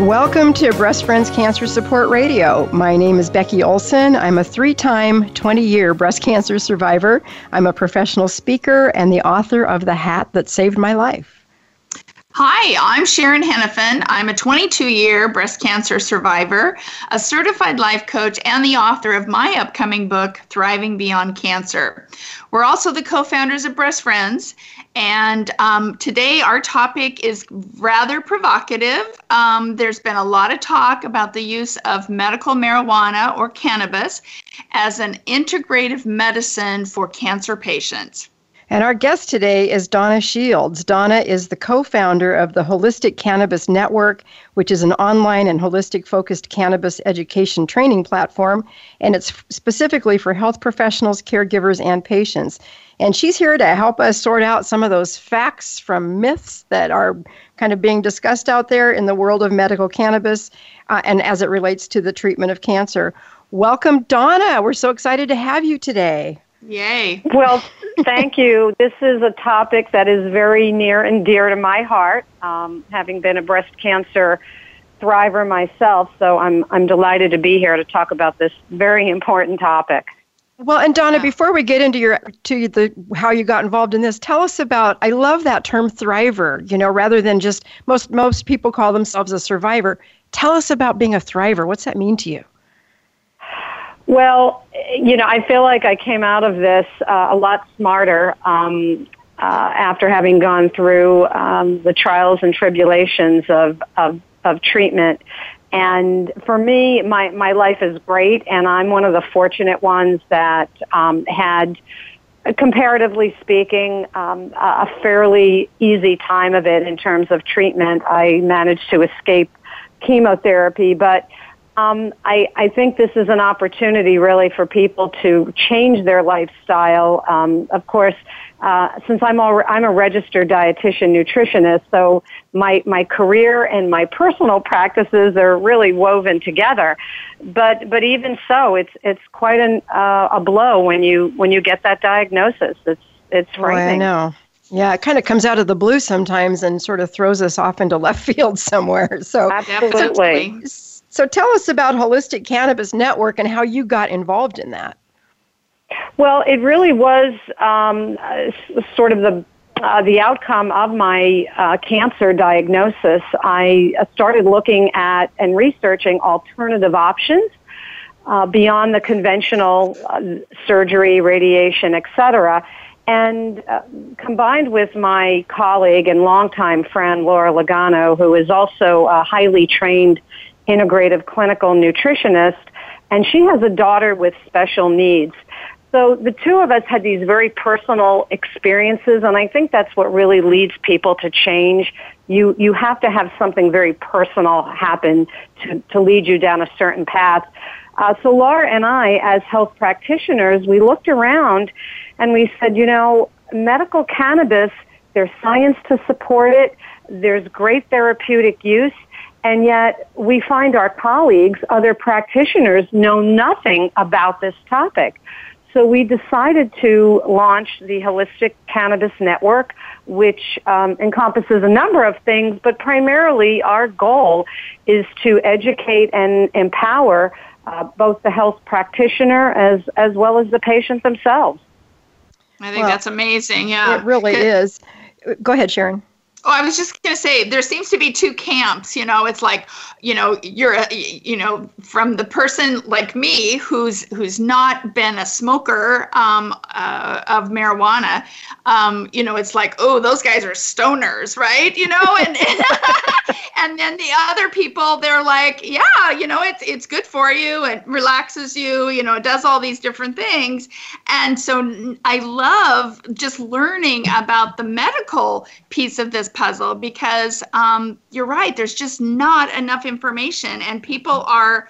Welcome to Breast Friends Cancer Support Radio. My name is Becky Olson. I'm a three time, 20 year breast cancer survivor. I'm a professional speaker and the author of The Hat That Saved My Life. Hi, I'm Sharon Henifin. I'm a 22 year breast cancer survivor, a certified life coach, and the author of my upcoming book, Thriving Beyond Cancer. We're also the co founders of Breast Friends, and um, today our topic is rather provocative. Um, there's been a lot of talk about the use of medical marijuana or cannabis as an integrative medicine for cancer patients. And our guest today is Donna Shields. Donna is the co founder of the Holistic Cannabis Network, which is an online and holistic focused cannabis education training platform. And it's specifically for health professionals, caregivers, and patients. And she's here to help us sort out some of those facts from myths that are kind of being discussed out there in the world of medical cannabis uh, and as it relates to the treatment of cancer. Welcome, Donna. We're so excited to have you today. Yay. Well, thank you. This is a topic that is very near and dear to my heart, um, having been a breast cancer thriver myself. So I'm, I'm delighted to be here to talk about this very important topic. Well, and Donna, yeah. before we get into your to the how you got involved in this, tell us about. I love that term thriver. You know, rather than just most most people call themselves a survivor. Tell us about being a thriver. What's that mean to you? Well, you know, I feel like I came out of this uh, a lot smarter um, uh, after having gone through um, the trials and tribulations of, of, of treatment. And for me, my, my life is great, and I'm one of the fortunate ones that um, had, comparatively speaking, um, a fairly easy time of it in terms of treatment. I managed to escape chemotherapy, but um, I, I think this is an opportunity really for people to change their lifestyle. Um, of course, uh, since I'm al- I'm a registered dietitian nutritionist, so my my career and my personal practices are really woven together. But but even so, it's it's quite an, uh, a blow when you when you get that diagnosis. It's it's frightening. Oh, I know. Yeah, it kind of comes out of the blue sometimes and sort of throws us off into left field somewhere. So absolutely. So tell us about Holistic Cannabis Network and how you got involved in that. Well, it really was um, sort of the uh, the outcome of my uh, cancer diagnosis. I started looking at and researching alternative options uh, beyond the conventional uh, surgery, radiation, etc. And uh, combined with my colleague and longtime friend Laura Lagano, who is also a highly trained integrative clinical nutritionist, and she has a daughter with special needs. So the two of us had these very personal experiences, and I think that's what really leads people to change. You you have to have something very personal happen to to lead you down a certain path. Uh, so Laura and I, as health practitioners, we looked around and we said, you know, medical cannabis. There's science to support it. There's great therapeutic use and yet we find our colleagues, other practitioners, know nothing about this topic. So we decided to launch the Holistic Cannabis Network, which um, encompasses a number of things, but primarily our goal is to educate and empower uh, both the health practitioner as, as well as the patient themselves. I think well, that's amazing. Yeah. It really is. Go ahead, Sharon. Oh, I was just going to say there seems to be two camps. You know, it's like, you know, you're, a, you know, from the person like me who's who's not been a smoker um, uh, of marijuana. Um, you know, it's like, oh, those guys are stoners, right? You know, and and then the other people, they're like, yeah, you know, it's it's good for you, it relaxes you, you know, it does all these different things. And so I love just learning about the medical piece of this puzzle because um, you're right. There's just not enough information, and people are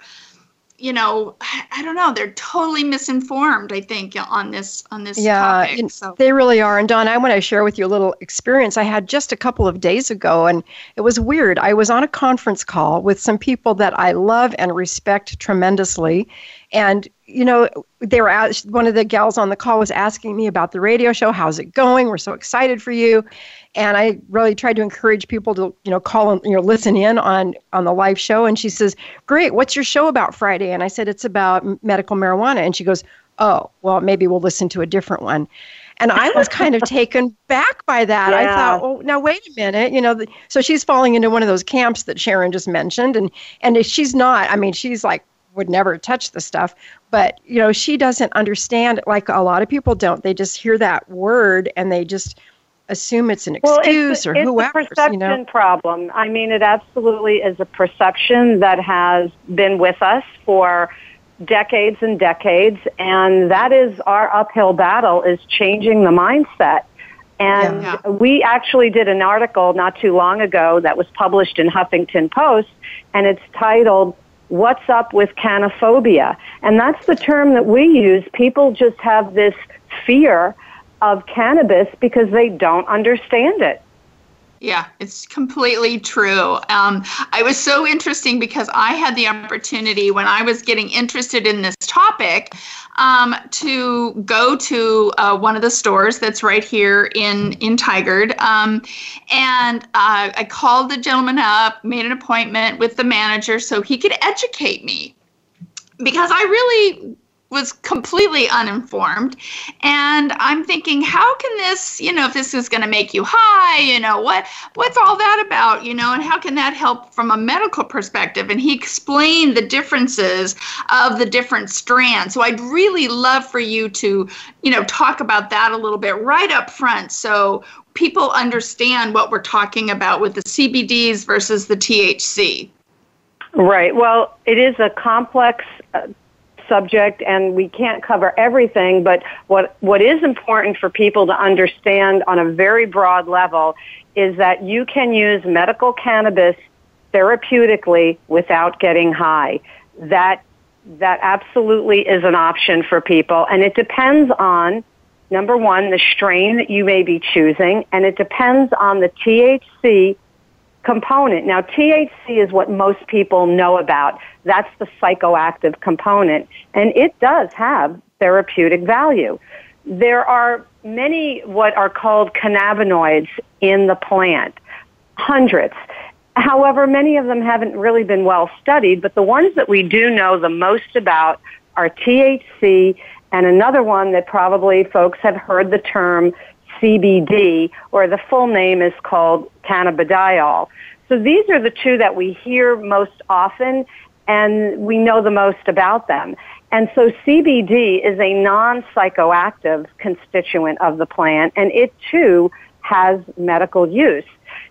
you know, I don't know, they're totally misinformed. I think on this on this yeah, topic. So. they really are. And Don, I want to share with you a little experience I had just a couple of days ago, and it was weird. I was on a conference call with some people that I love and respect tremendously, and you know, they were one of the gals on the call was asking me about the radio show. How's it going? We're so excited for you. And I really tried to encourage people to, you know, call and you know listen in on on the live show. And she says, "Great, what's your show about Friday?" And I said, "It's about medical marijuana." And she goes, "Oh, well, maybe we'll listen to a different one." And I was kind of taken back by that. Yeah. I thought, oh, now wait a minute, you know. The, so she's falling into one of those camps that Sharon just mentioned, and and if she's not, I mean, she's like would never touch the stuff, but you know, she doesn't understand like a lot of people don't. They just hear that word and they just assume it's an excuse well, or it's whoever. It's a perception you know? problem. I mean, it absolutely is a perception that has been with us for decades and decades, and that is our uphill battle is changing the mindset. And Yeah. we actually did an article not too long ago that was published in Huffington Post, and it's titled What's Up with Cannaphobia? And that's the term that we use. People just have this fear of cannabis because they don't understand it. Yeah, it's completely true. Um, I was so interesting because I had the opportunity when I was getting interested in this topic um, to go to uh, one of the stores that's right here in in Tigard, um, and uh, I called the gentleman up, made an appointment with the manager so he could educate me because I really was completely uninformed. And i'm thinking how can this you know if this is going to make you high you know what what's all that about you know and how can that help from a medical perspective? And he explained the differences of the different strands. So i'd really love for you to you know talk about that a little bit right up front so people understand what we're talking about with the cbds versus the thc Right. Well, it is a complex uh, subject and we can't cover everything, but what, what is important for people to understand on a very broad level is that you can use medical cannabis therapeutically without getting high. That, that absolutely is an option for people and it depends on number one, the strain that you may be choosing, and it depends on the THC component. Now, THC is what most people know about. That's the psychoactive component, and it does have therapeutic value. There are many what are called cannabinoids in the plant, hundreds. However, many of them haven't really been well studied, but the ones that we do know the most about are THC and another one that probably folks have heard the term CBD, or the full name is called cannabidiol. So these are the two that we hear most often and we know the most about them. And so CBD is a non-psychoactive constituent of the plant and it too has medical use.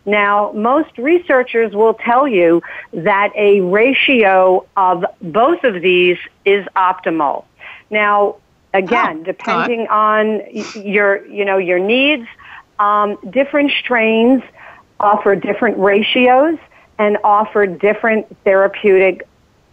Now, most researchers will tell you that a ratio of both of these is optimal. Now, again, Oh, depending on your, you know, your needs, um, different strains offer different ratios and offer different therapeutic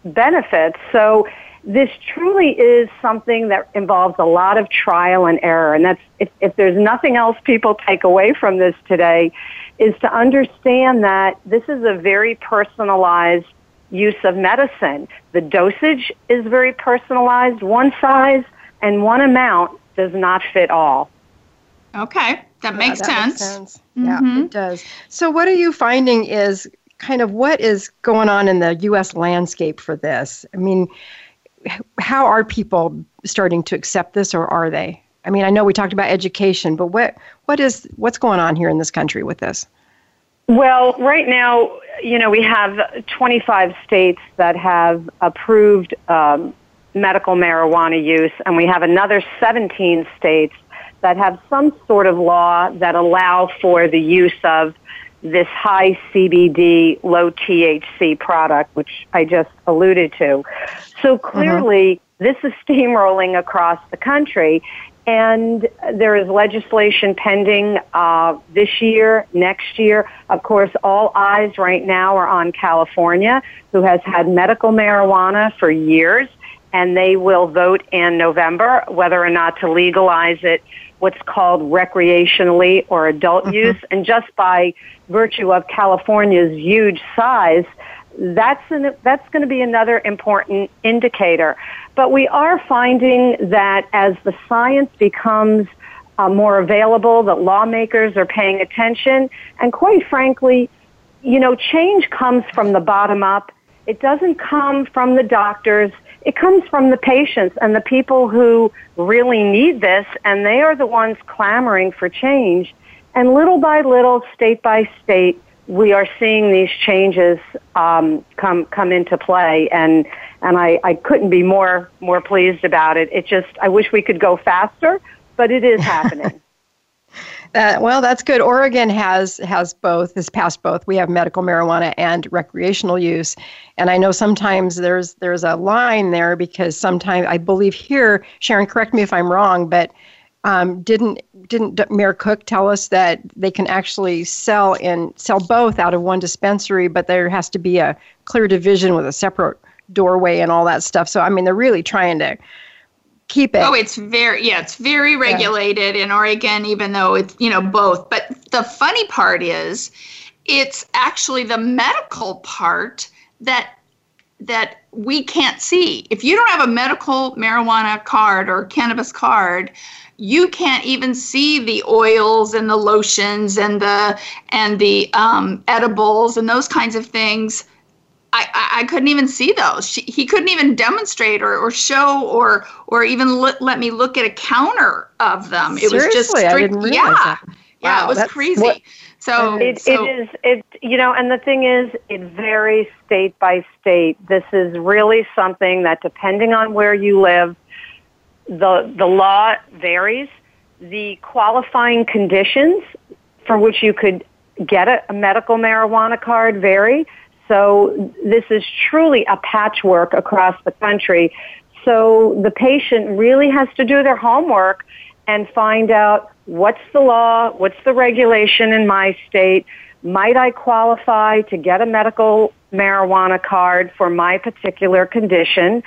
benefits. So this truly is something that involves a lot of trial and error. And that's, if, if there's nothing else people take away from this today, is to understand that this is a very personalized use of medicine. The dosage is very personalized. One size and one amount does not fit all. Okay that makes that sense sense. Yeah, Mhm. it does. So, what are you finding is kind of what is going on in the U.S. landscape for this? I mean, how are people starting to accept this, or are they? I mean, I know we talked about education, but what what is what's going on here in this country with this? Well, right now, you know, we have 25 states that have approved um, medical marijuana use, and we have another 17 states that have some sort of law that allow for the use of this high CBD, low THC product, which I just alluded to. So clearly, this is steamrolling across the country. And there is legislation pending uh, this year, next year. Of course, all eyes right now are on California, who has had medical marijuana for years, and they will vote in November whether or not to legalize it, what's called recreationally or adult mm-hmm. use. And just by virtue of California's huge size, that's an, that's going to be another important indicator. But we are finding that as the science becomes uh, more available, that lawmakers are paying attention, and quite frankly, you know, change comes from the bottom up. It doesn't come from the doctors. It comes from the patients and the people who really need this, and they are the ones clamoring for change. And little by little, state by state, we are seeing these changes um, come come into play, and and I, I couldn't be more more pleased about it. It just I wish we could go faster, but it is happening. Well, that's good. Oregon has has both. Has passed both. We have medical marijuana and recreational use, and I know sometimes there's there's a line there because sometimes I believe here, Sharon, correct me if I'm wrong, but um, didn't didn't Mayor Cook tell us that they can actually sell and sell both out of one dispensary, but there has to be a clear division with a separate doorway and all that stuff. So I mean, they're really trying to keep it. Oh, it's very yeah, it's very regulated yeah. in Oregon, even though it's you know both. But the funny part is, it's actually the medical part that that we can't see. If you don't have a medical marijuana card or cannabis card, you can't even see the oils and the lotions and the and the um, edibles and those kinds of things. I, I, I couldn't even see those. She, he couldn't even demonstrate or, or show or or even let, let me look at a counter of them. It Seriously, was just strict, I didn't realize yeah, that. yeah, it was crazy. what- so, It, so it is it you know, and the thing is, it varies state by state. This is really something that, depending on where you live, the the law varies. The qualifying conditions for which you could get a, a medical marijuana card vary. So this is truly a patchwork across the country. So the patient really has to do their homework and find out what's the law, what's the regulation in my state, might I qualify to get a medical marijuana card for my particular condition?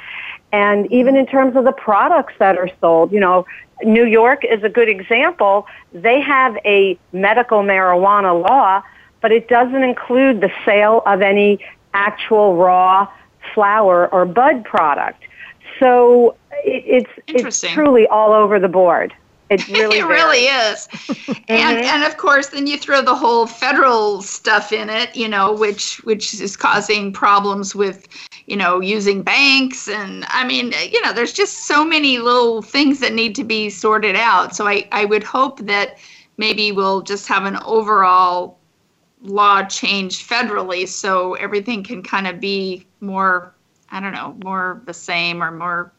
And even in terms of the products that are sold, you know, New York is a good example. They have a medical marijuana law, but it doesn't include the sale of any actual raw flower or bud product. So it, it's it's truly all over the board. It really it really is. and mm-hmm. and of course then you throw the whole federal stuff in it, you know, which which is causing problems with, you know, using banks and I mean, you know, there's just so many little things that need to be sorted out. So I I would hope that maybe we'll just have an overall law change federally so everything can kind of be more I don't know, more the same or more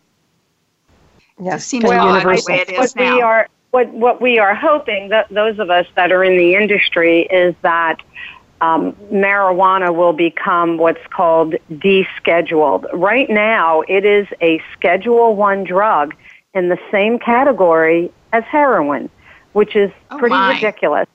Yes, seems kind of odd the universal. way it is what we now. are what what we are hoping that those of us that are in the industry is that um, marijuana will become what's called descheduled. Right now, it is a Schedule One drug in the same category as heroin, which is Oh, pretty my. ridiculous.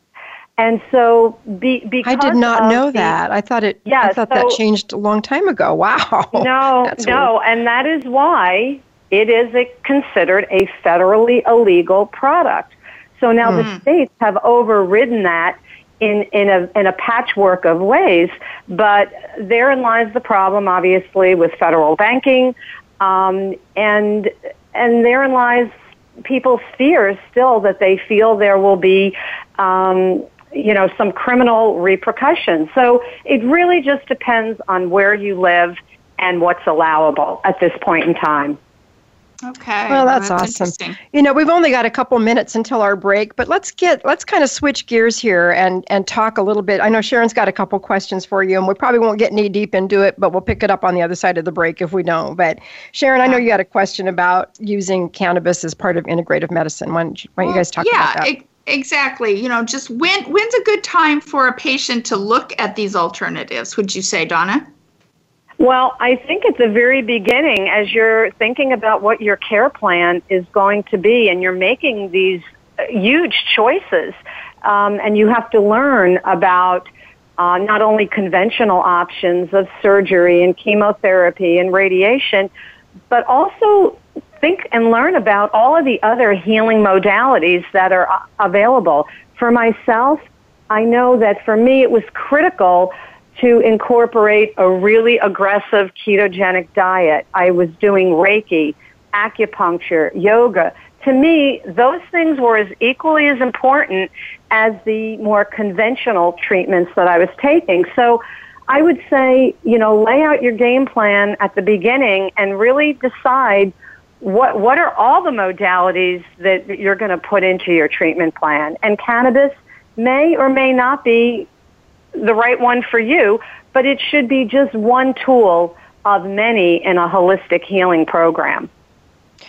And so, be, because I did not know the- that. I thought it. Yeah, I thought that changed a long time ago. Wow. No, That's no, and that is why it is a, considered a federally illegal product. So now the states have overridden that in, in, a, in a patchwork of ways, but therein lies the problem, obviously, with federal banking, um, and, and therein lies people's fears still that they feel there will be um, you know some criminal repercussions so it really just depends on where you live and what's allowable at this point in time Okay. Well, that's, awesome. You know, we've only got a couple minutes until our break, but let's get let's kind of switch gears here and and talk a little bit. I know Sharon's got a couple questions for you, and we probably won't get knee deep into it, but we'll pick it up on the other side of the break if we don't. But Sharon, I know you had a question about using cannabis as part of integrative medicine. Why don't you, why don't you guys talk yeah, about that? Exactly. You know, just when when's a good time for a patient to look at these alternatives? Would you say, Donna? Well, I think at the very beginning, as you're thinking about what your care plan is going to be and you're making these uh, huge choices, um, and you have to learn about uh, not only conventional options of surgery and chemotherapy and radiation, but also think and learn about all of the other healing modalities that are available. For myself, I know that for me it was critical to incorporate a really aggressive ketogenic diet. I was doing Reiki, acupuncture, yoga. To me, those things were as equally as important as the more conventional treatments that I was taking. So I would say, you know, lay out your game plan at the beginning and really decide what what are all the modalities that you're going to put into your treatment plan. And cannabis may or may not be the right one for you, but it should be just one tool of many in a holistic healing program.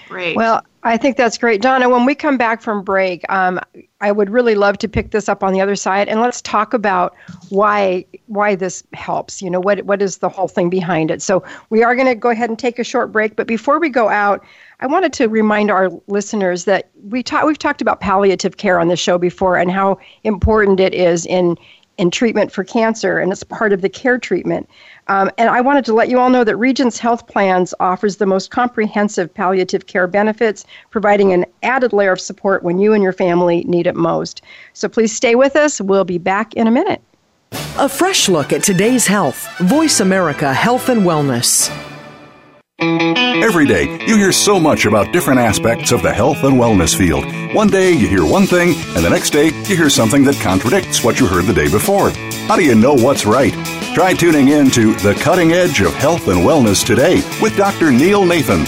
Great. Well, I think that's great. Donna, when we come back from break, um, I would really love to pick this up on the other side and let's talk about why why this helps. You know, what what is the whole thing behind it? So we are going to go ahead and take a short break, but before we go out, I wanted to remind our listeners that we talk, we've talked about palliative care on the show before and how important it is in in treatment for cancer, and it's part of the care treatment. Um, and I wanted to let you all know that Regence Health Plans offers the most comprehensive palliative care benefits, providing an added layer of support when you and your family need it most. So please stay with us. We'll be back in a minute. A fresh look at today's health. Voice America Health and Wellness. Every day, you hear so much about different aspects of the health and wellness field. One day, you hear one thing, and the next day, you hear something that contradicts what you heard the day before. How do you know what's right? Try tuning in to The Cutting Edge of Health and Wellness today with Dr. Neil Nathan.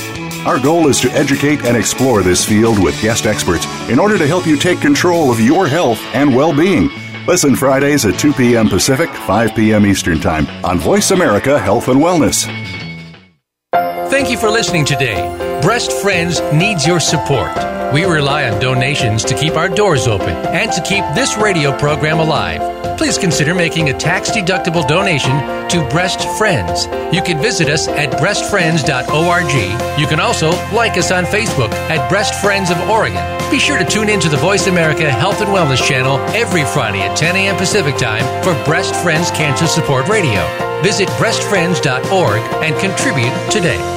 Our goal is to educate and explore this field with guest experts in order to help you take control of your health and well being. Listen Fridays at 2 p.m. Pacific, 5 p.m. Eastern Time on Voice America Health and Wellness. Thank you for listening today. Breast Friends needs your support. We rely on donations to keep our doors open and to keep this radio program alive. Please consider making a tax deductible donation to Breast Friends. You can visit us at breastfriends.org. You can also like us on Facebook at Breast Friends of Oregon. Be sure to tune in to the Voice America Health and Wellness channel every Friday at 10 a.m. Pacific Time for Breast Friends Cancer Support Radio. Visit breastfriends.org and contribute today.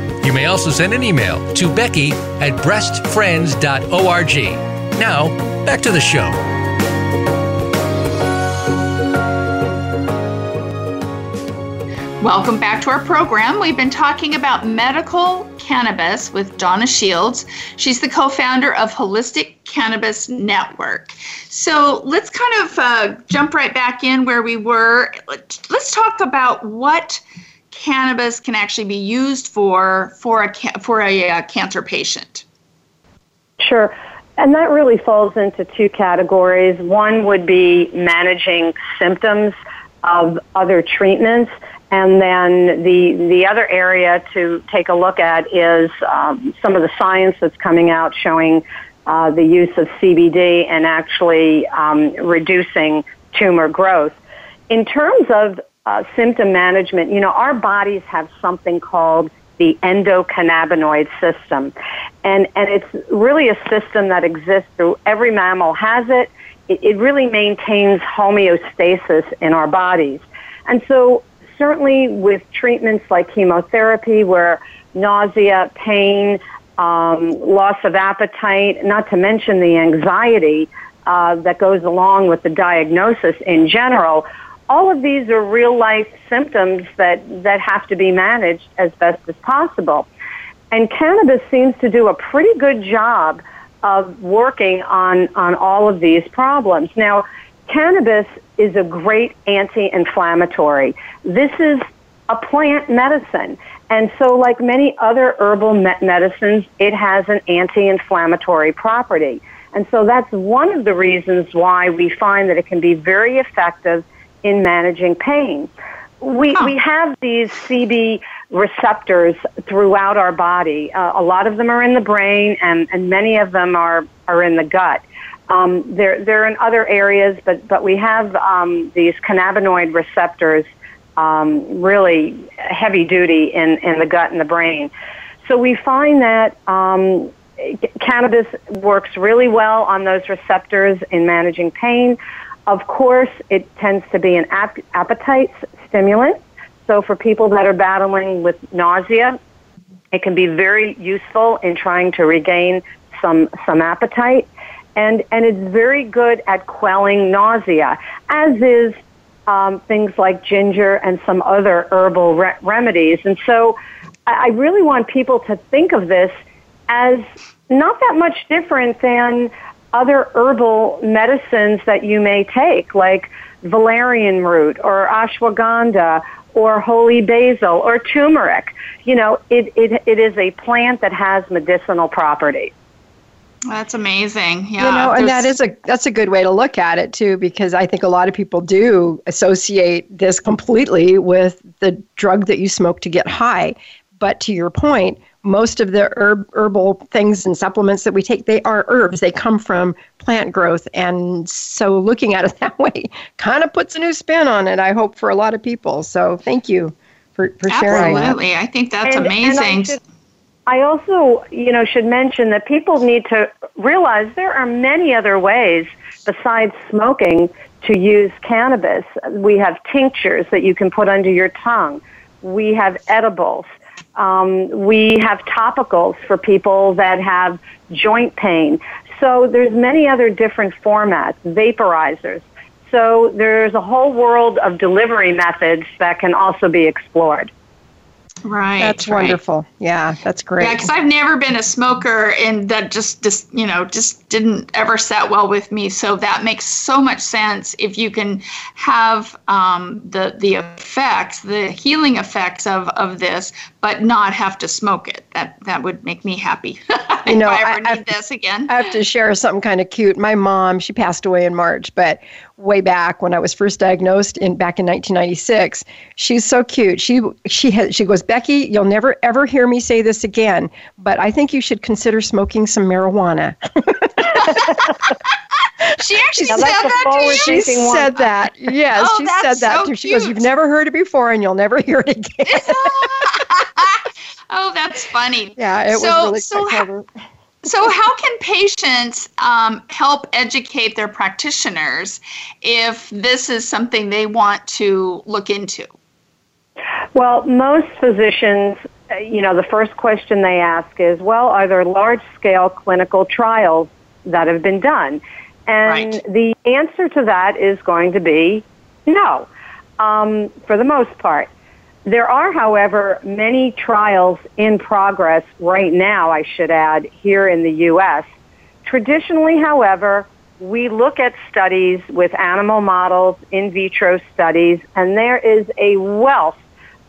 You may also send an email to Becky at breastfriends.org. Now, back to the show. Welcome back to our program. We've been talking about medical cannabis with Donna Shields. She's the co founder of Holistic Cannabis Network. So let's kind of uh, jump right back in where we were. Let's talk about what cannabis can actually be used for for a for a, a uh, cancer patient? Sure. And that really falls into two categories. One would be managing symptoms of other treatments, and then the the other area to take a look at is um, some of the science that's coming out showing uh, the use of CBD and actually um, reducing tumor growth. In terms of uh, symptom management, you know, our bodies have something called the endocannabinoid system. And, and it's really a system that exists through every mammal has it. it. It really maintains homeostasis in our bodies. And so certainly with treatments like chemotherapy, where nausea, pain, um, loss of appetite, not to mention the anxiety uh, that goes along with the diagnosis in general, all of these are real life symptoms that, that have to be managed as best as possible. And cannabis seems to do a pretty good job of working on, on all of these problems. Now, cannabis is a great anti-inflammatory. This is a plant medicine. And so like many other herbal me- medicines, it has an anti-inflammatory property. And so that's one of the reasons why we find that it can be very effective in managing pain. We, huh. we have these CB receptors throughout our body. Uh, a lot of them are in the brain, and, and many of them are, are in the gut. Um, they're, they're in other areas, but, but we have um, these cannabinoid receptors um, really heavy duty in, in the gut and the brain. So we find that um, cannabis works really well on those receptors in managing pain. Of course, it tends to be an ap- appetite stimulant. So for people that are battling with nausea, it can be very useful in trying to regain some some appetite, and and it's very good at quelling nausea, as is um, things like ginger and some other herbal re- remedies. And so, I, I really want people to think of this as not that much different than other herbal medicines that you may take, like valerian root or ashwagandha or holy basil or turmeric. You know, it, it, it is a plant that has medicinal properties. That's amazing. Yeah. You know, and that is a that's a good way to look at it too, because I think a lot of people do associate this completely with the drug that you smoke to get high. But to your point, most of the herb, herbal things and supplements that we take, they are herbs. They come from plant growth. And so looking at it that way kind of puts a new spin on it, I hope, for a lot of people. So thank you for, for sharing. Absolutely. I think that's and, amazing. And I, should, I also, you know, should mention that people need to realize there are many other ways besides smoking to use cannabis. We have tinctures that you can put under your tongue. We have edibles. Um, we have topicals for people that have joint pain. So there's many other different formats, vaporizers. So there's a whole world of delivery methods that can also be explored. Right. That's right. wonderful. Yeah, that's great. Yeah, because I've never been a smoker, and that just, just you know, just didn't ever set well with me. So that makes so much sense if you can have um, the the effects, the healing effects of of this, but not have to smoke it. That that would make me happy. you know, I ever I, need I, this again. I have to share something kind of cute. My mom, she passed away in March, but way back when I was first diagnosed in back in 1996. She's so cute. She she has she goes, Becky, you'll never ever hear me say this again, but I think you should consider smoking some marijuana. she actually said that to you. She said that. Yes, oh, she said that. So she cute. goes, "You've never heard it before, and you'll never hear it again." oh, that's funny. Yeah, it so, was really so clever. So, how can patients um, help educate their practitioners if this is something they want to look into? Well, most physicians, uh, you know, the first question they ask is, well, are there large scale clinical trials that have been done? And right. the answer to that is going to be no, um, for the most part. There are, however, many trials in progress right now, I should add, here in the U.S. Traditionally, however, we look at studies with animal models, in vitro studies, and there is a wealth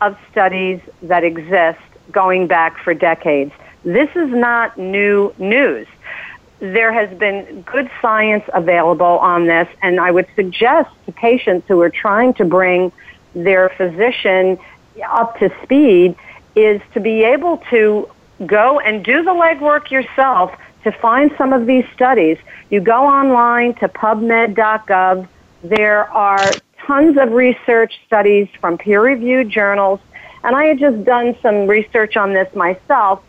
of studies that exist going back for decades. This is not new news. There has been good science available on this, and I would suggest to patients who are trying to bring their physician up to speed is to be able to go and do the legwork yourself to find some of these studies. You go online to pubmed.gov. There are tons of research studies from peer-reviewed journals, and I had just done some research on this myself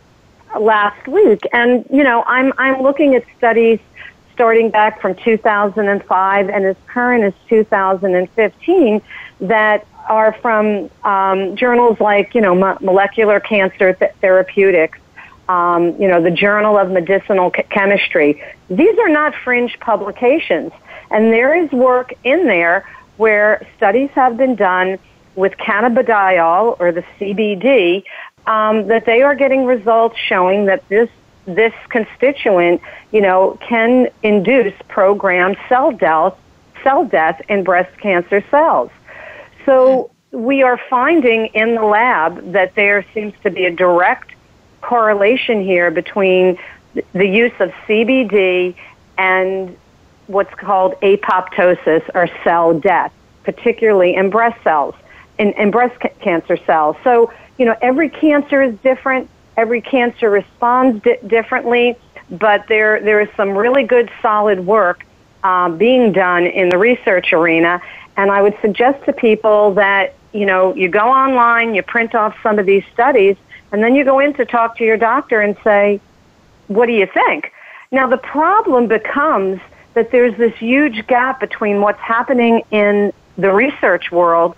last week. And you know, I'm I'm looking at studies starting back from 2005 and as current as 2015 that are from um, journals like, you know, Molecular Cancer Th- Therapeutics, um, you know, the Journal of Medicinal Ch- Chemistry. These are not fringe publications. And there is work in there where studies have been done with cannabidiol or the CBD um, that they are getting results showing that this this constituent, you know, can induce programmed cell death, cell death in breast cancer cells. So we are finding in the lab that there seems to be a direct correlation here between the use of CBD and what's called apoptosis or cell death, particularly in breast cells, in, in breast ca- cancer cells. So, you know, every cancer is different. Every cancer responds di- differently, but there, there is some really good solid work uh, being done in the research arena. And I would suggest to people that, you know, you go online, you print off some of these studies, and then you go in to talk to your doctor and say, what do you think? Now, the problem becomes that there's this huge gap between what's happening in the research world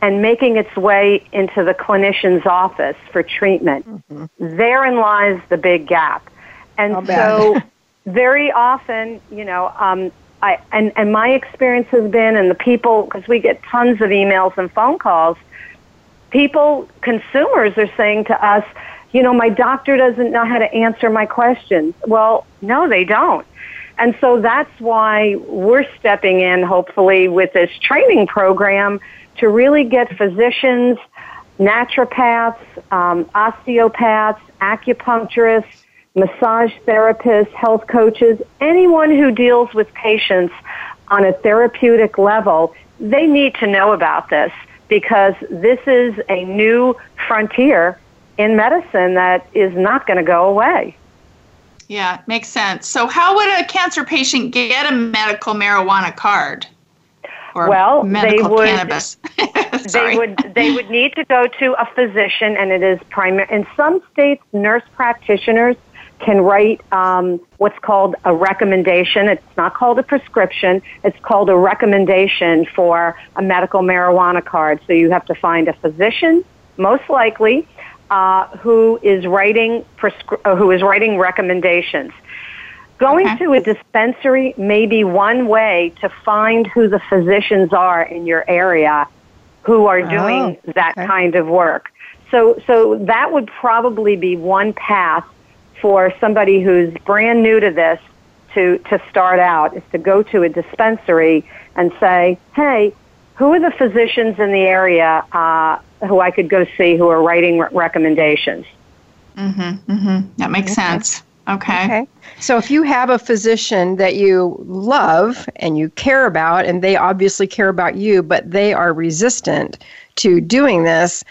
and making its way into the clinician's office for treatment. Mm-hmm. Therein lies the big gap. And so, very often, you know, um, I, and, and my experience has been, and the people, because we get tons of emails and phone calls, people, consumers are saying to us, you know, my doctor doesn't know how to answer my questions. Well, no, they don't. And so that's why we're stepping in, hopefully, with this training program to really get physicians, naturopaths, um, osteopaths, acupuncturists, massage therapists, health coaches, anyone who deals with patients on a therapeutic level, they need to know about this because this is a new frontier in medicine that is not going to go away. Yeah, makes sense. So, how would a cancer patient get a medical marijuana card? Or well, they would. Cannabis? they would. They would need to go to a physician, and it is primary. In some states, nurse practitioners can write um, what's called a recommendation. It's not called a prescription. It's called a recommendation for a medical marijuana card. So you have to find a physician, most likely, uh, who is writing prescri- uh, who is writing recommendations. Going okay. to a dispensary may be one way to find who the physicians are in your area who are doing oh, that kind of work. So, so that would probably be one path for somebody who's brand new to this to, to start out is to go to a dispensary and say, hey, who are the physicians in the area uh, who I could go see who are writing re- recommendations? Mm-hmm, mm-hmm. That makes okay. sense. Okay. Okay. So if you have a physician that you love and you care about, and they obviously care about you, but they are resistant to doing this,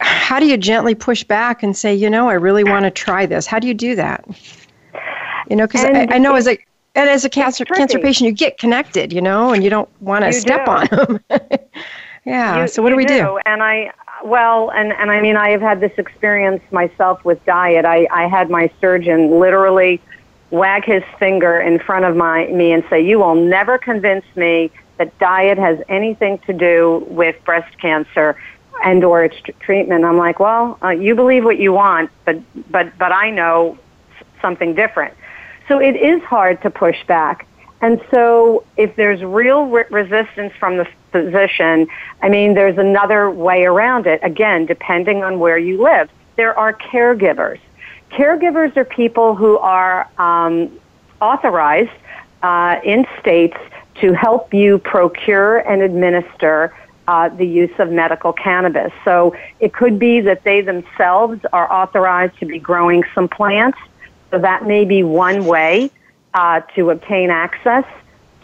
how do you gently push back and say, you know, I really want to try this? How do you do that? You know, because I, I, know as a and as a cancer cancer patient, you get connected, you know, and you don't want to step do. on them. yeah. You, so what do we do? do? And I well, and and I mean, I have had this experience myself with diet. I I had my surgeon literally wag his finger in front of my me and say, "You will never convince me that diet has anything to do with breast cancer." And or its treatment. I'm like, well, uh, you believe what you want, but but but I know something different. So it is hard to push back. And so if there's real re- resistance from the physician, I mean, there's another way around it. Again, depending on where you live, there are caregivers. Caregivers are people who are um, authorized uh, in states to help you procure and administer uh, the use of medical cannabis. So it could be that they themselves are authorized to be growing some plants. So that may be one way uh, to obtain access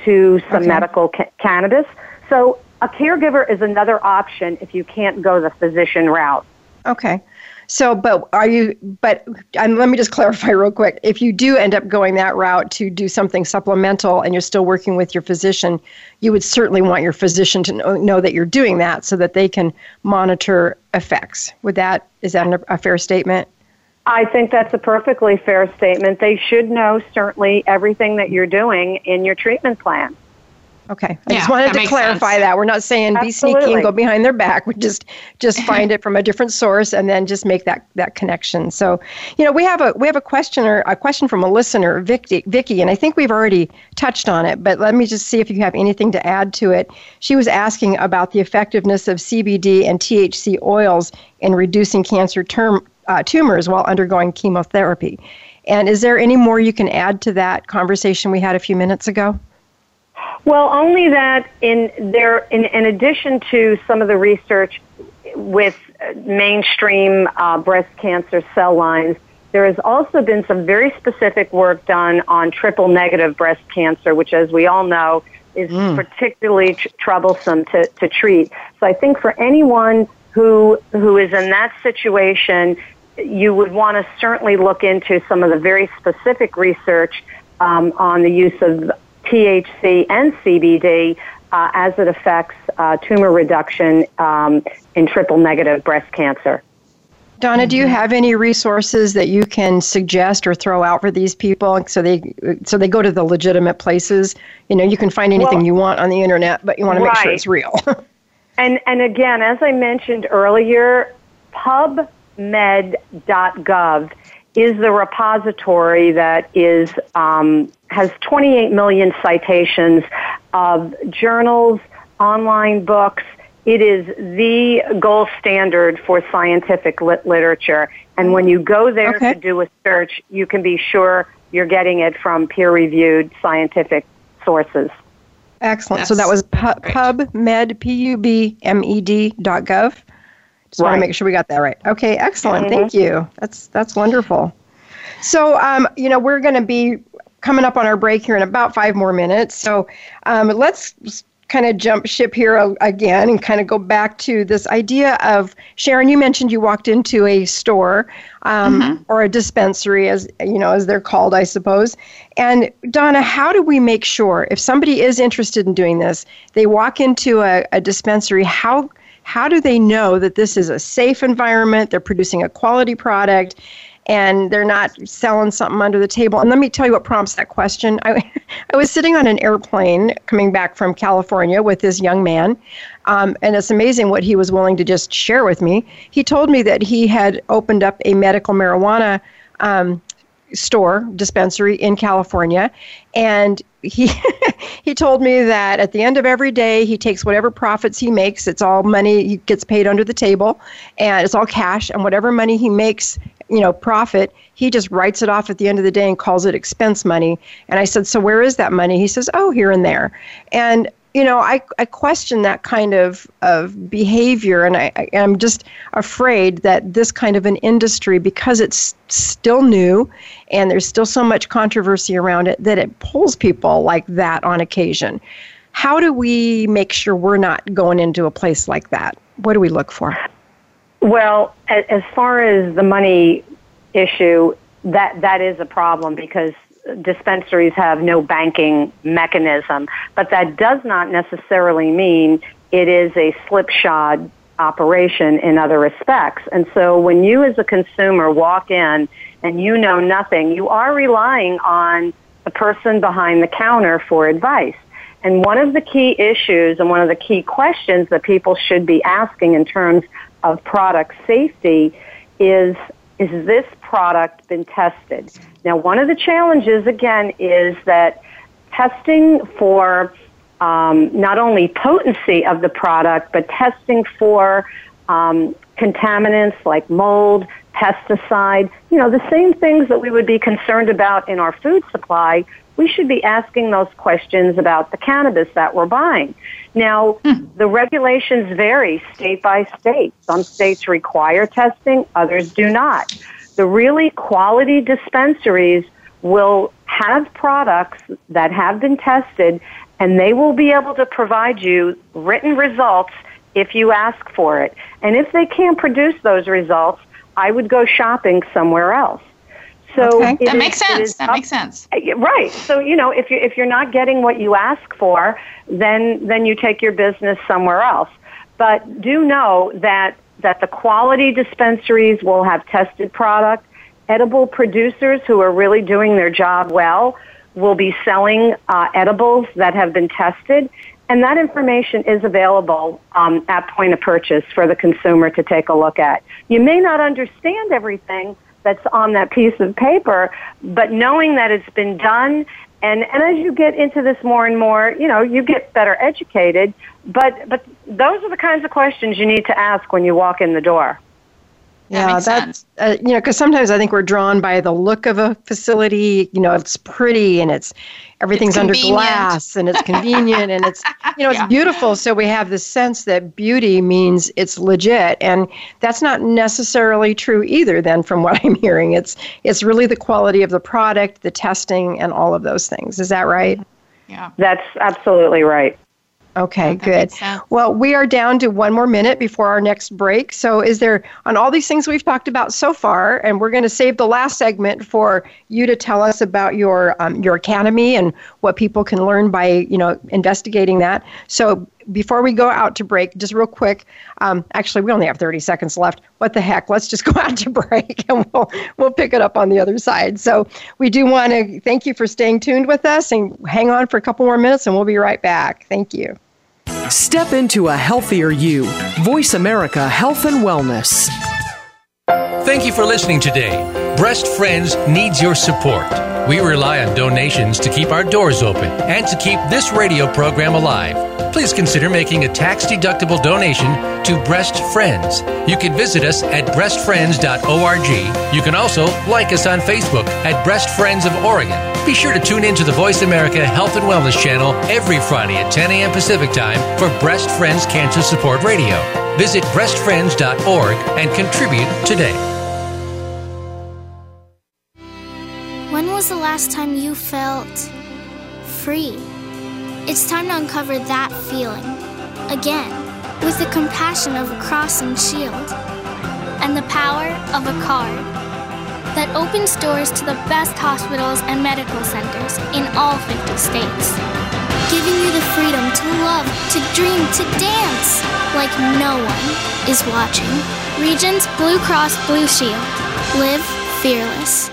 to some okay. medical ca- cannabis. So a caregiver is another option if you can't go the physician route. Okay. So, but are you, but um, let me just clarify real quick. If you do end up going that route to do something supplemental and you're still working with your physician, you would certainly want your physician to know, know that you're doing that so that they can monitor effects. Would that, is that a fair statement? I think that's a perfectly fair statement. They should know certainly everything that you're doing in your treatment plan. Okay. I yeah, just wanted to clarify sense. that. We're not saying Absolutely. be sneaky and go behind their back. We just just find it from a different source and then just make that that connection. So, you know, we have a we have a questioner a question from a listener, Vicky Vicky, and I think we've already touched on it, but let me just see if you have anything to add to it. She was asking about the effectiveness of CBD and THC oils in reducing cancer term, uh, tumors while undergoing chemotherapy. And is there any more you can add to that conversation we had a few minutes ago? Well, only that in there, in, in addition to some of the research with mainstream uh, breast cancer cell lines, there has also been some very specific work done on triple negative breast cancer, which, as we all know, is mm. particularly tr- troublesome to, to treat. So I think for anyone who who is in that situation, you would want to certainly look into some of the very specific research um, on the use of THC and CBD uh, as it affects uh, tumor reduction um, in triple negative breast cancer. Donna, do you have any resources that you can suggest or throw out for these people so they so they go to the legitimate places? You know, you can find anything well, you want on the internet, but you want to make right. sure it's real. and and again, as I mentioned earlier, PubMed.gov is the repository that is um, has 28 million citations of journals, online books. It is the gold standard for scientific lit- literature. And when you go there okay. to do a search, you can be sure you're getting it from peer-reviewed scientific sources. Excellent. Yes. So that was pu- PubMed, P-U-B-M-E-D dot gov. Just right. want to make sure we got that right. Okay, excellent. Mm-hmm. Thank you. That's that's wonderful. So, um, you know, we're going to be coming up on our break here in about five more minutes. So, um, let's kind of jump ship here again and kind of go back to this idea of Sharon. You mentioned you walked into a store um, mm-hmm. or a dispensary, as you know, as they're called, I suppose. And Donna, how do we make sure if somebody is interested in doing this, they walk into a, a dispensary? How how do they know that this is a safe environment? They're producing a quality product and they're not selling something under the table. And let me tell you what prompts that question. I, I was sitting on an airplane coming back from California with this young man, um, and it's amazing what he was willing to just share with me. He told me that he had opened up a medical marijuana um, store dispensary in California, and he he told me that at the end of every day he takes whatever profits he makes. It's all money he gets paid under the table and it's all cash. And whatever money he makes you know profit he just writes it off at the end of the day and calls it expense money. And i said so where is that money? He says oh here and there. And you know, I, I question that kind of, of behavior, and I, I am just afraid that this kind of an industry, because it's still new and there's still so much controversy around it, that it pulls people like that on occasion. How do we make sure we're not going into a place like that? What do we look for? Well, as far as the money issue, that that is a problem because dispensaries have no banking mechanism, but that does not necessarily mean it is a slipshod operation in other respects. And so when you as a consumer walk in and you know nothing, you are relying on the person behind the counter for advice. And one of the key issues and one of the key questions that people should be asking in terms of product safety is is this product been tested? Now, one of the challenges, again, is that testing for um, not only potency of the product, but testing for um, contaminants like mold, pesticide, you know, the same things that we would be concerned about in our food supply, we should be asking those questions about the cannabis that we're buying. Now, hmm. the regulations vary state by state. Some states require testing, others do not. The really quality dispensaries will have products that have been tested and they will be able to provide you written results if you ask for it. And if they can't produce those results, I would go shopping somewhere else. So okay. that makes sense. That up, makes sense. Uh, right. So you know, if you if you're not getting what you ask for, then then you take your business somewhere else. But do know that that the quality dispensaries will have tested product. Edible producers who are really doing their job well will be selling uh, edibles that have been tested, and that information is available um, at point of purchase for the consumer to take a look at. You may not understand everything that's on that piece of paper, but knowing that it's been done and, and as you get into this more and more, you know, you get better educated. But, but those are the kinds of questions you need to ask when you walk in the door. Yeah, that's uh, you know because sometimes I think we're drawn by the look of a facility. You know, it's pretty and it's everything's it's under glass and it's convenient and it's you know it's yeah. beautiful. So we have this sense that beauty means it's legit, and that's not necessarily true either. Then, from what I'm hearing, it's it's really the quality of the product, the testing, and all of those things. Is that right? Yeah, that's absolutely right. Okay, good. Well, we are down to one more minute before our next break. So, is there, on all these things we've talked about so far, and we're going to save the last segment for you to tell us about your um, your academy and what people can learn by you know investigating that. So, before we go out to break, just real quick, um, actually, we only have 30 seconds left. What the heck? Let's just go out to break and we'll, we'll pick it up on the other side. So, we do want to thank you for staying tuned with us and hang on for a couple more minutes and we'll be right back. Thank you. Step into a healthier you. Voice America Health and Wellness. Thank you for listening today. Breast Friends needs your support. We rely on donations to keep our doors open and to keep this radio program alive. Please consider making a tax deductible donation to Breast Friends. You can visit us at breastfriends.org. You can also like us on Facebook at Breast Friends of Oregon. Be sure to tune in to the Voice America Health and Wellness channel every Friday at 10 a.m. Pacific Time for Breast Friends Cancer Support Radio. Visit breastfriends.org and contribute today. When was the last time you felt free? It's time to uncover that feeling again with the compassion of a cross and shield and the power of a card that opens doors to the best hospitals and medical centers in all 50 states, giving you the freedom to love, to dream, to dance like no one is watching. Regence Blue Cross Blue Shield. Live fearless.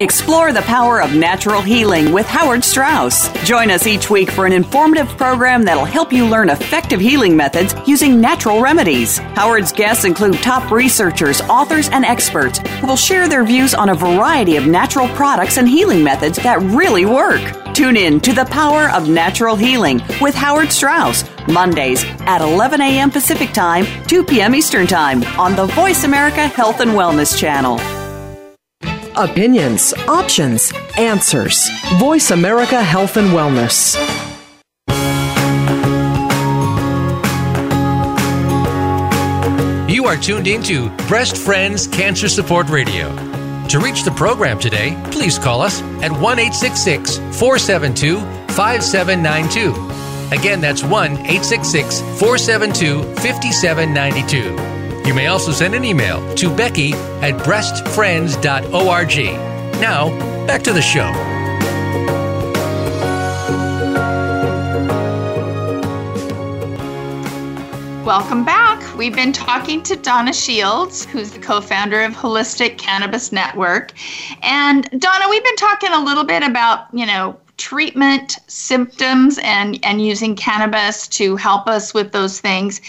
Explore the power of natural healing with Howard Strauss. Join us each week for an informative program that'll help you learn effective healing methods using natural remedies. Howard's guests include top researchers, authors, and experts who will share their views on a variety of natural products and healing methods that really work. Tune in to The Power of Natural Healing with Howard Strauss, Mondays at 11 a.m. Pacific Time, 2 p.m. Eastern Time on the Voice America Health and Wellness Channel. Opinions, options, answers. Voice America Health and Wellness. You are tuned into Breast Friends Cancer Support Radio. To reach the program today, please call us at 1 472 5792. Again, that's 1 866 472 5792. You may also send an email to Becky at breastfriends.org. Now, back to the show. Welcome back. We've been talking to Donna Shields, who's the co founder of Holistic Cannabis Network. And Donna, we've been talking a little bit about, you know, treatment symptoms and and using cannabis to help us with those things.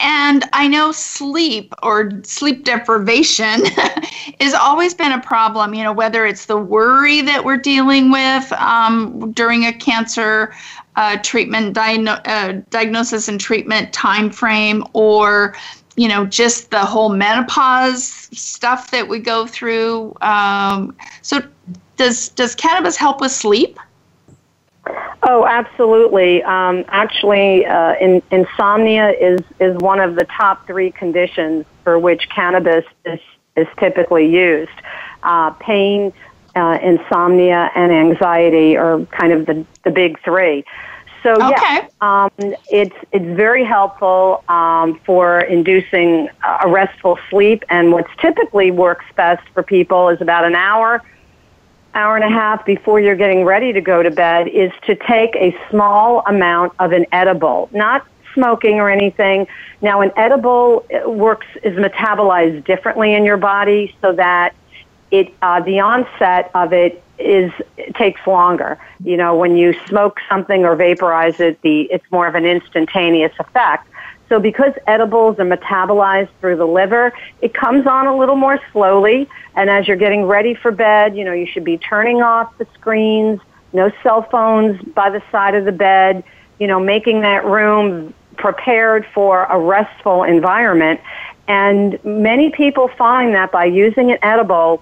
And i know sleep or sleep deprivation has always been a problem you know whether it's the worry that we're dealing with um, during a cancer uh, treatment uh, diagnosis and treatment time frame or you know just the whole menopause stuff that we go through um, so does does cannabis help with sleep Oh, absolutely. Um, actually, uh, in, insomnia is, is one of the top three conditions for which cannabis is, is typically used. Uh, pain, uh, insomnia, and anxiety are kind of the, the big three. So okay. yeah, um, it's it's very helpful um, for inducing a restful sleep. And what's typically works best for people is about an hour hour and a half before you're getting ready to go to bed is to take a small amount of an edible, not smoking or anything. Now, an edible works is metabolized differently in your body so that it uh, the onset of it is it takes longer. You know, when you smoke something or vaporize it, the it's more of an instantaneous effect. So because edibles are metabolized through the liver, it comes on a little more slowly. And as you're getting ready for bed, you know, you should be turning off the screens, no cell phones by the side of the bed, you know, making that room prepared for a restful environment. And many people find that by using an edible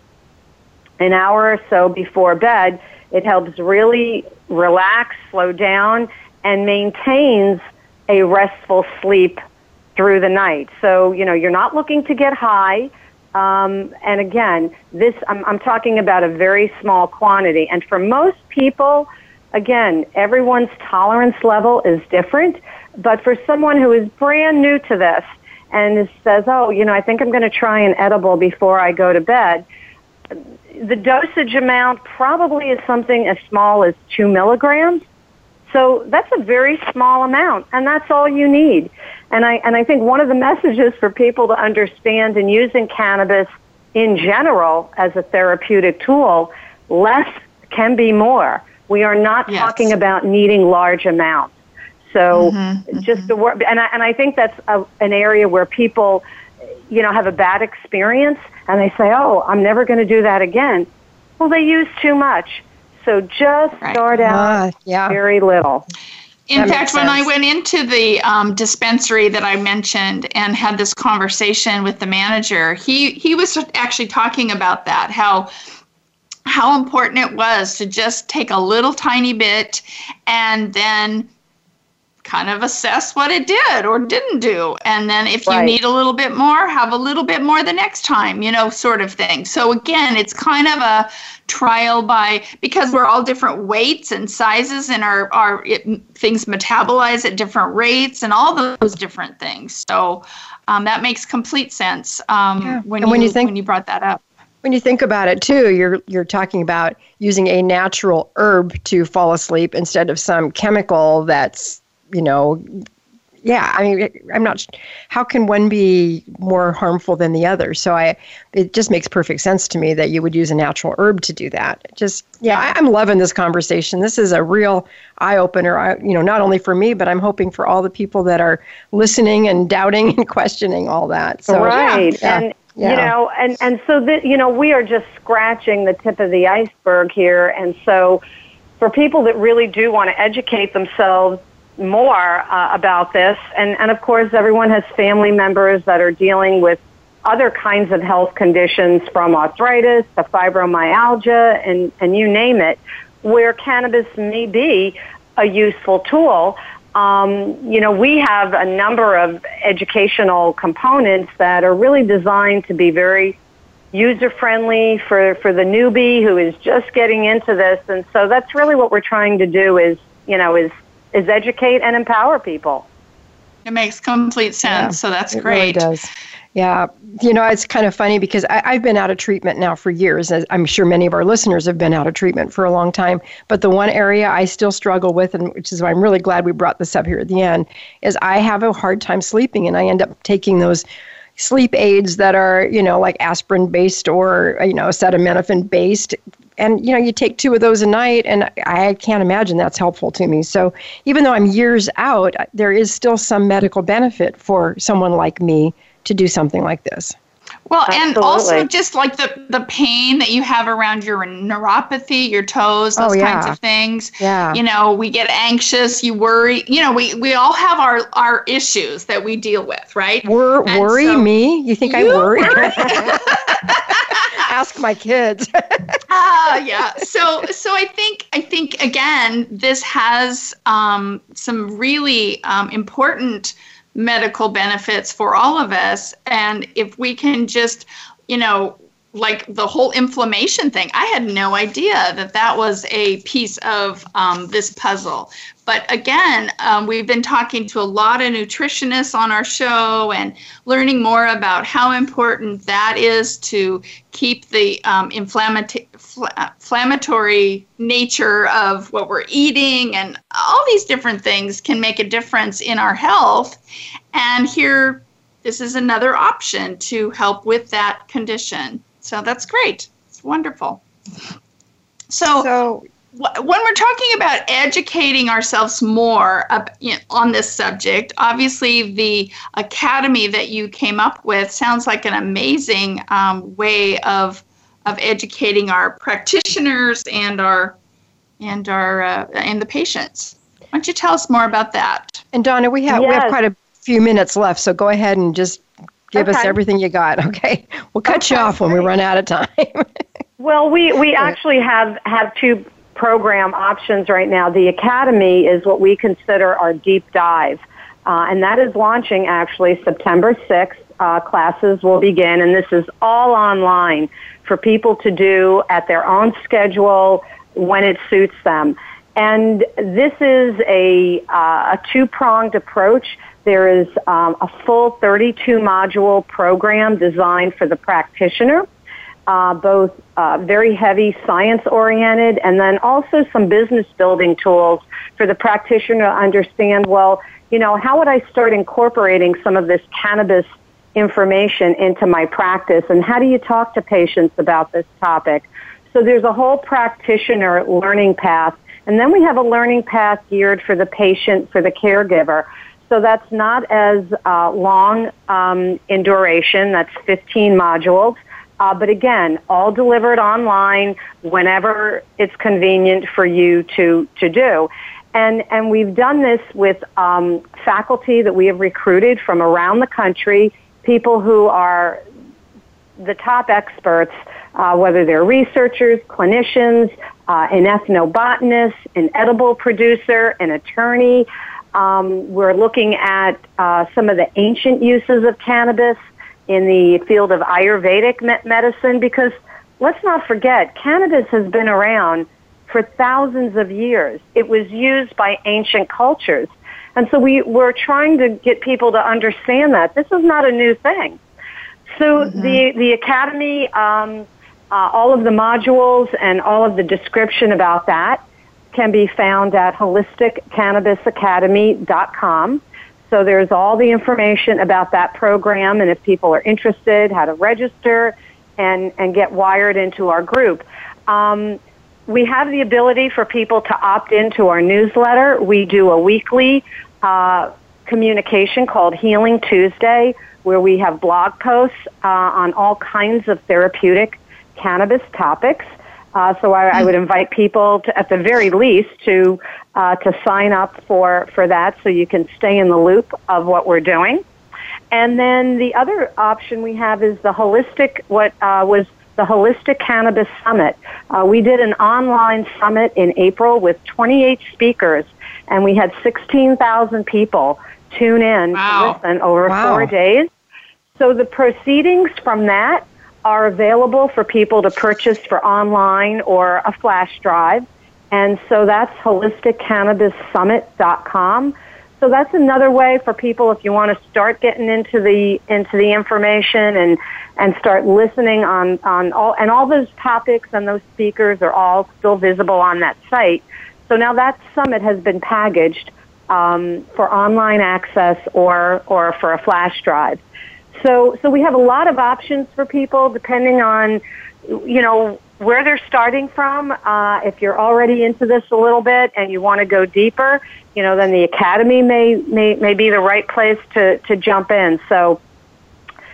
an hour or so before bed, it helps really relax, slow down, and maintains a restful sleep through the night. So, you know, you're not looking to get high. Um, and again, this, I'm, I'm talking about a very small quantity. And for most people, again, everyone's tolerance level is different. But for someone who is brand new to this and says, oh, you know, I think I'm going to try an edible before I go to bed, the dosage amount probably is something as small as two milligrams. So that's a very small amount, and that's all you need. And I, and I think one of the messages for people to understand in using cannabis in general as a therapeutic tool, less can be more. We are not yes. talking about needing large amounts. So mm-hmm, just mm-hmm. the work, and I, and I think that's a, an area where people, you know, have a bad experience and they say, oh, I'm never going to do that again. Well, they use too much. So just right. start out uh, yeah. very little. In that fact, when I went into the um, dispensary that I mentioned and had this conversation with the manager, he he was actually talking about that how how important it was to just take a little tiny bit and then kind of assess what it did or didn't do. And then if right. you need a little bit more, have a little bit more the next time, you know, sort of thing. So again, it's kind of a trial by because we're all different weights and sizes and our our it, things metabolize at different rates and all those different things. So um, that makes complete sense um, yeah. when, you, when you think when you brought that up when you think about it too you're you're talking about using a natural herb to fall asleep instead of some chemical that's you know, yeah, I mean, I'm not. How can one be more harmful than the other? So I, it just makes perfect sense to me that you would use a natural herb to do that. Just yeah, I, I'm loving this conversation. This is a real eye opener. You know, not only for me, but I'm hoping for all the people that are listening and doubting and questioning all that. So right, yeah, and yeah. you know, and and so that you know, we are just scratching the tip of the iceberg here, and so for people that really do want to educate themselves more uh, about this. And, and of course, everyone has family members that are dealing with other kinds of health conditions from arthritis to fibromyalgia and, and you name it, where cannabis may be a useful tool. Um, you know, we have a number of educational components that are really designed to be very user friendly for, for the newbie who is just getting into this. And so that's really what we're trying to do is, you know, is is educate and empower people. It makes complete sense. Yeah, so that's it great. Really does. Yeah, you know, it's kind of funny because I, have been out of treatment now for years. As I'm sure many of our listeners have been out of treatment for a long time. But the one area I still struggle with, and which is why I'm really glad we brought this up here at the end, is I have a hard time sleeping, and I end up taking those sleep aids that are, you know, like aspirin based or, you know, acetaminophen based and you know you take two of those a night and i can't imagine that's helpful to me so even though i'm years out there is still some medical benefit for someone like me to do something like this well, Absolutely. and also just like the the pain that you have around your neuropathy, your toes, those oh, yeah. kinds of things. Yeah. You know, we get anxious, you worry. You know, we we all have our our issues that we deal with, right? Wor- worry so, me? You think you I worry? Ask my kids. Ah, uh, yeah. So so I think I think again, this has um, some really um, important medical benefits for all of us. And if we can just, you know, like the whole inflammation thing, I had no idea that that was a piece of um, this puzzle. But again, um, we've been talking to a lot of nutritionists on our show and learning more about how important that is to keep the um, inflammatory nature of what we're eating and all these different things can make a difference in our health. And here, this is another option to help with that condition. So that's great. It's wonderful. So, So when we're talking about educating ourselves more up, you know, on this subject, obviously the academy that you came up with sounds like an amazing um, way of of educating our practitioners and our and our uh, and the patients. Why don't you tell us more about that? and Donna, we have we have quite a few minutes left, so go ahead and just give us everything you got. Okay, we'll cut you off when we run out of time. Well, we, we actually have, have two program options right now. The Academy is what we consider our deep dive, uh, and that is launching actually September 6th. Uh, classes will begin, and this is all online for people to do at their own schedule when it suits them. And this is a, uh, a two pronged approach. There is um, a full 32 module program designed for the practitioner uh, both uh, very heavy science oriented and then also some business building tools for the practitioner to understand well, you know, how would I start incorporating some of this cannabis information into my practice and how do you talk to patients about this topic? So there's a whole practitioner learning path and then we have a learning path geared for the patient, for the caregiver. So that's not as uh, long um, in duration. That's 15 modules. Uh, but again, all delivered online whenever it's convenient for you to, to do. And, and we've done this with um, faculty that we have recruited from around the country, people who are the top experts, uh, whether they're researchers, clinicians, uh, an ethnobotanist, an edible producer, an attorney. Um, we're looking at uh, some of the ancient uses of cannabis in the field of Ayurvedic me- medicine because let's not forget, cannabis has been around for thousands of years. It was used by ancient cultures. And so we, we're trying to get people to understand that. This is not a new thing. So the, the Academy, um, uh, all of the modules and all of the description about that can be found at holisticcannabisacademy.com. So there's all the information about that program and if people are interested, how to register and, and get wired into our group. Um, we have the ability for people to opt into our newsletter. We do a weekly uh, communication called Healing Tuesday, where we have blog posts uh, on all kinds of therapeutic cannabis topics. Uh, so I, I would invite people to, at the very least, to uh, to sign up for for that, so you can stay in the loop of what we're doing. And then the other option we have is the holistic, what uh, was the Holistic Cannabis Summit. Uh, we did an online summit in April with 28 speakers, and we had 16,000 people tune in Wow. to listen over Wow. four days. So the proceedings from that are available for people to purchase for online or a flash drive. And so that's holisticcannabissummit.com. So that's another way for people if you want to start getting into the into the information and and start listening on on all and all those topics and those speakers are all still visible on that site. So now that summit has been packaged um, for online access or or for a flash drive. So so we have a lot of options for people depending on you know where they're starting from. Uh, if you're already into this a little bit and you want to go deeper, you know, then the academy may may, may be the right place to to jump in. So,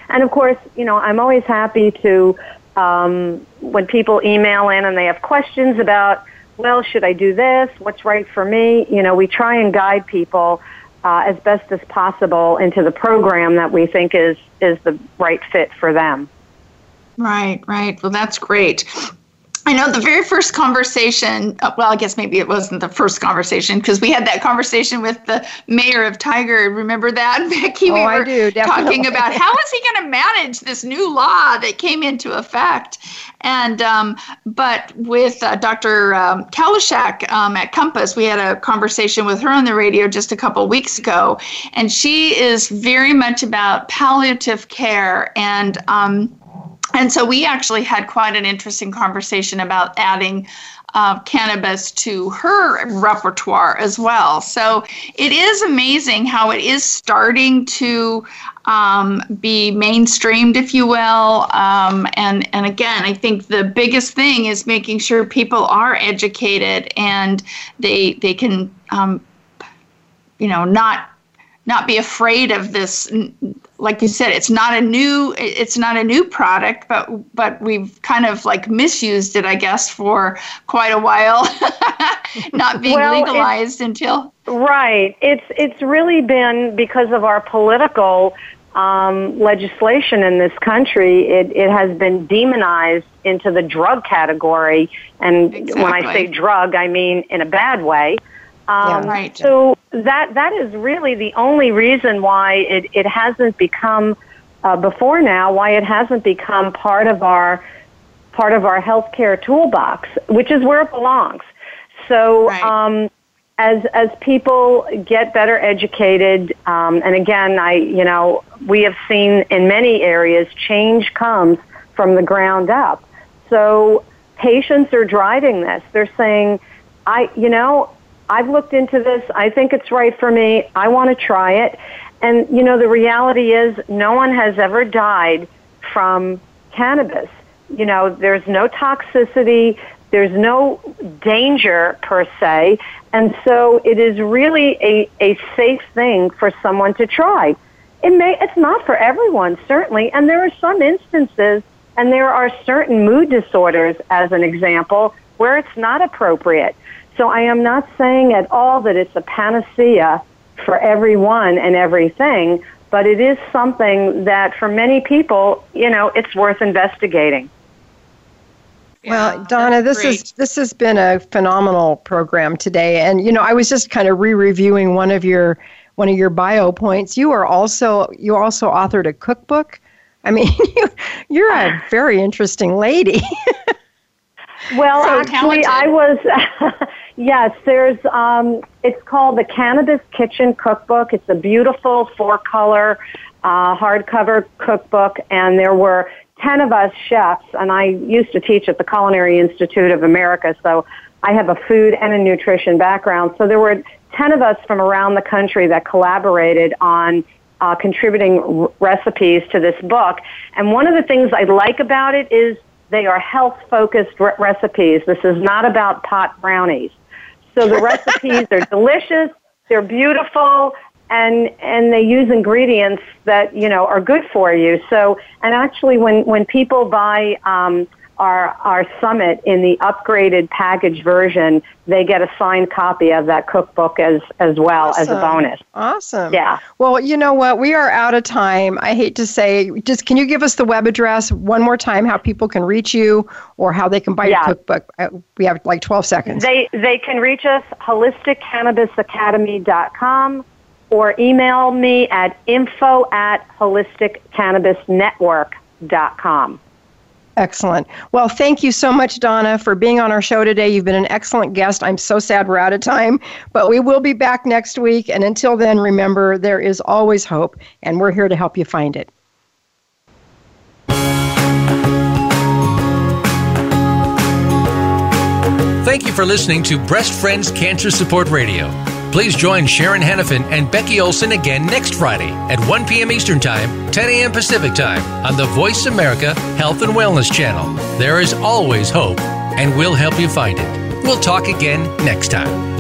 and of course, you know, I'm always happy to um, when people email in and they have questions about, well, should I do this? What's right for me? You know, we try and guide people. Uh, as best as possible into the program that we think is is the right fit for them. Right, right. Well, that's great. I know the very first conversation, uh, well, I guess maybe it wasn't the first conversation because we had that conversation with the mayor of Tigard. Remember that, Becky? Oh, we I were do, talking about how is he going to manage this new law that came into effect. And, um, but with uh, Dr. Um, Kalishak um, at Compass, we had a conversation with her on the radio just a couple weeks ago. And she is very much about palliative care and, um, And so we actually had quite an interesting conversation about adding uh, cannabis to her repertoire as well. So it is amazing how it is starting to um, be mainstreamed, if you will. Um, and and again, I think the biggest thing is making sure people are educated and they they can um, you know not not be afraid of this like you said it's not a new it's not a new product but but we've kind of like misused it i guess for quite a while. Not being well, legalized until right. It's it's really been because of our political um, legislation in this country it, it has been demonized into the drug category. And exactly. when i say drug i mean in a bad way um, yeah, right. So that that is really the only reason why it, it hasn't become uh, before now why it hasn't become part of our part of our healthcare toolbox, which is where it belongs. So right. um, as as people get better educated, um, and again, I you know we have seen in many areas change comes from the ground up. So patients are driving this. They're saying, I you know I've looked into this. I think it's right for me. I want to try it. And, you know, the reality is no one has ever died from cannabis. You know, there's no toxicity, there's no danger per se. And so it is really a, a safe thing for someone to try. It may, it's not for everyone, certainly. And there are some instances, and there are certain mood disorders, as an example, where it's not appropriate. So I am not saying at all that it's a panacea for everyone and everything, but it is something that for many people, you know, it's worth investigating. Well, Donna, this is this has been a phenomenal program today, and you know, I was just kind of re-reviewing one of your one of your bio points. You are also you also authored a cookbook. I mean, you, you're a ah. very interesting lady. well, so actually, talented. I was Yes, there's. Um, it's called the Cannabis Kitchen Cookbook. It's a beautiful four-color uh, hardcover cookbook, and there were ten of us chefs. And I used to teach at the Culinary Institute of America, so I have a food and a nutrition background. So there were ten of us from around the country that collaborated on uh, contributing r- recipes to this book. And one of the things I like about it is they are health focused re- recipes. This is not about pot brownies. So the recipes are delicious, they're beautiful, and and they use ingredients that you know are good for you. So and actually, when when people buy um, our our summit in the upgraded package version, they get a signed copy of that cookbook as as well awesome. as a bonus. Awesome. Yeah. Well, you know what? We are out of time. I hate to say, just can you give us the web address one more time, how people can reach you or how they can buy yeah. your cookbook? Uh, we have like 12 seconds. They they can reach us holisticcannabisacademy.com or email me at info at holisticcannabisnetwork.com. Excellent. Well, thank you so much, Donna, for being on our show today. You've been an excellent guest. I'm so sad we're out of time, but we will be back next week. And until then, remember, there is always hope, and we're here to help you find it. Thank you for listening to Breast Friends Cancer Support Radio. Please join Sharon Henifin and Becky Olson again next Friday at 1 p.m. Eastern Time, 10 a.m. Pacific Time on the Voice America Health and Wellness Channel. There is always hope, and we'll help you find it. We'll talk again next time.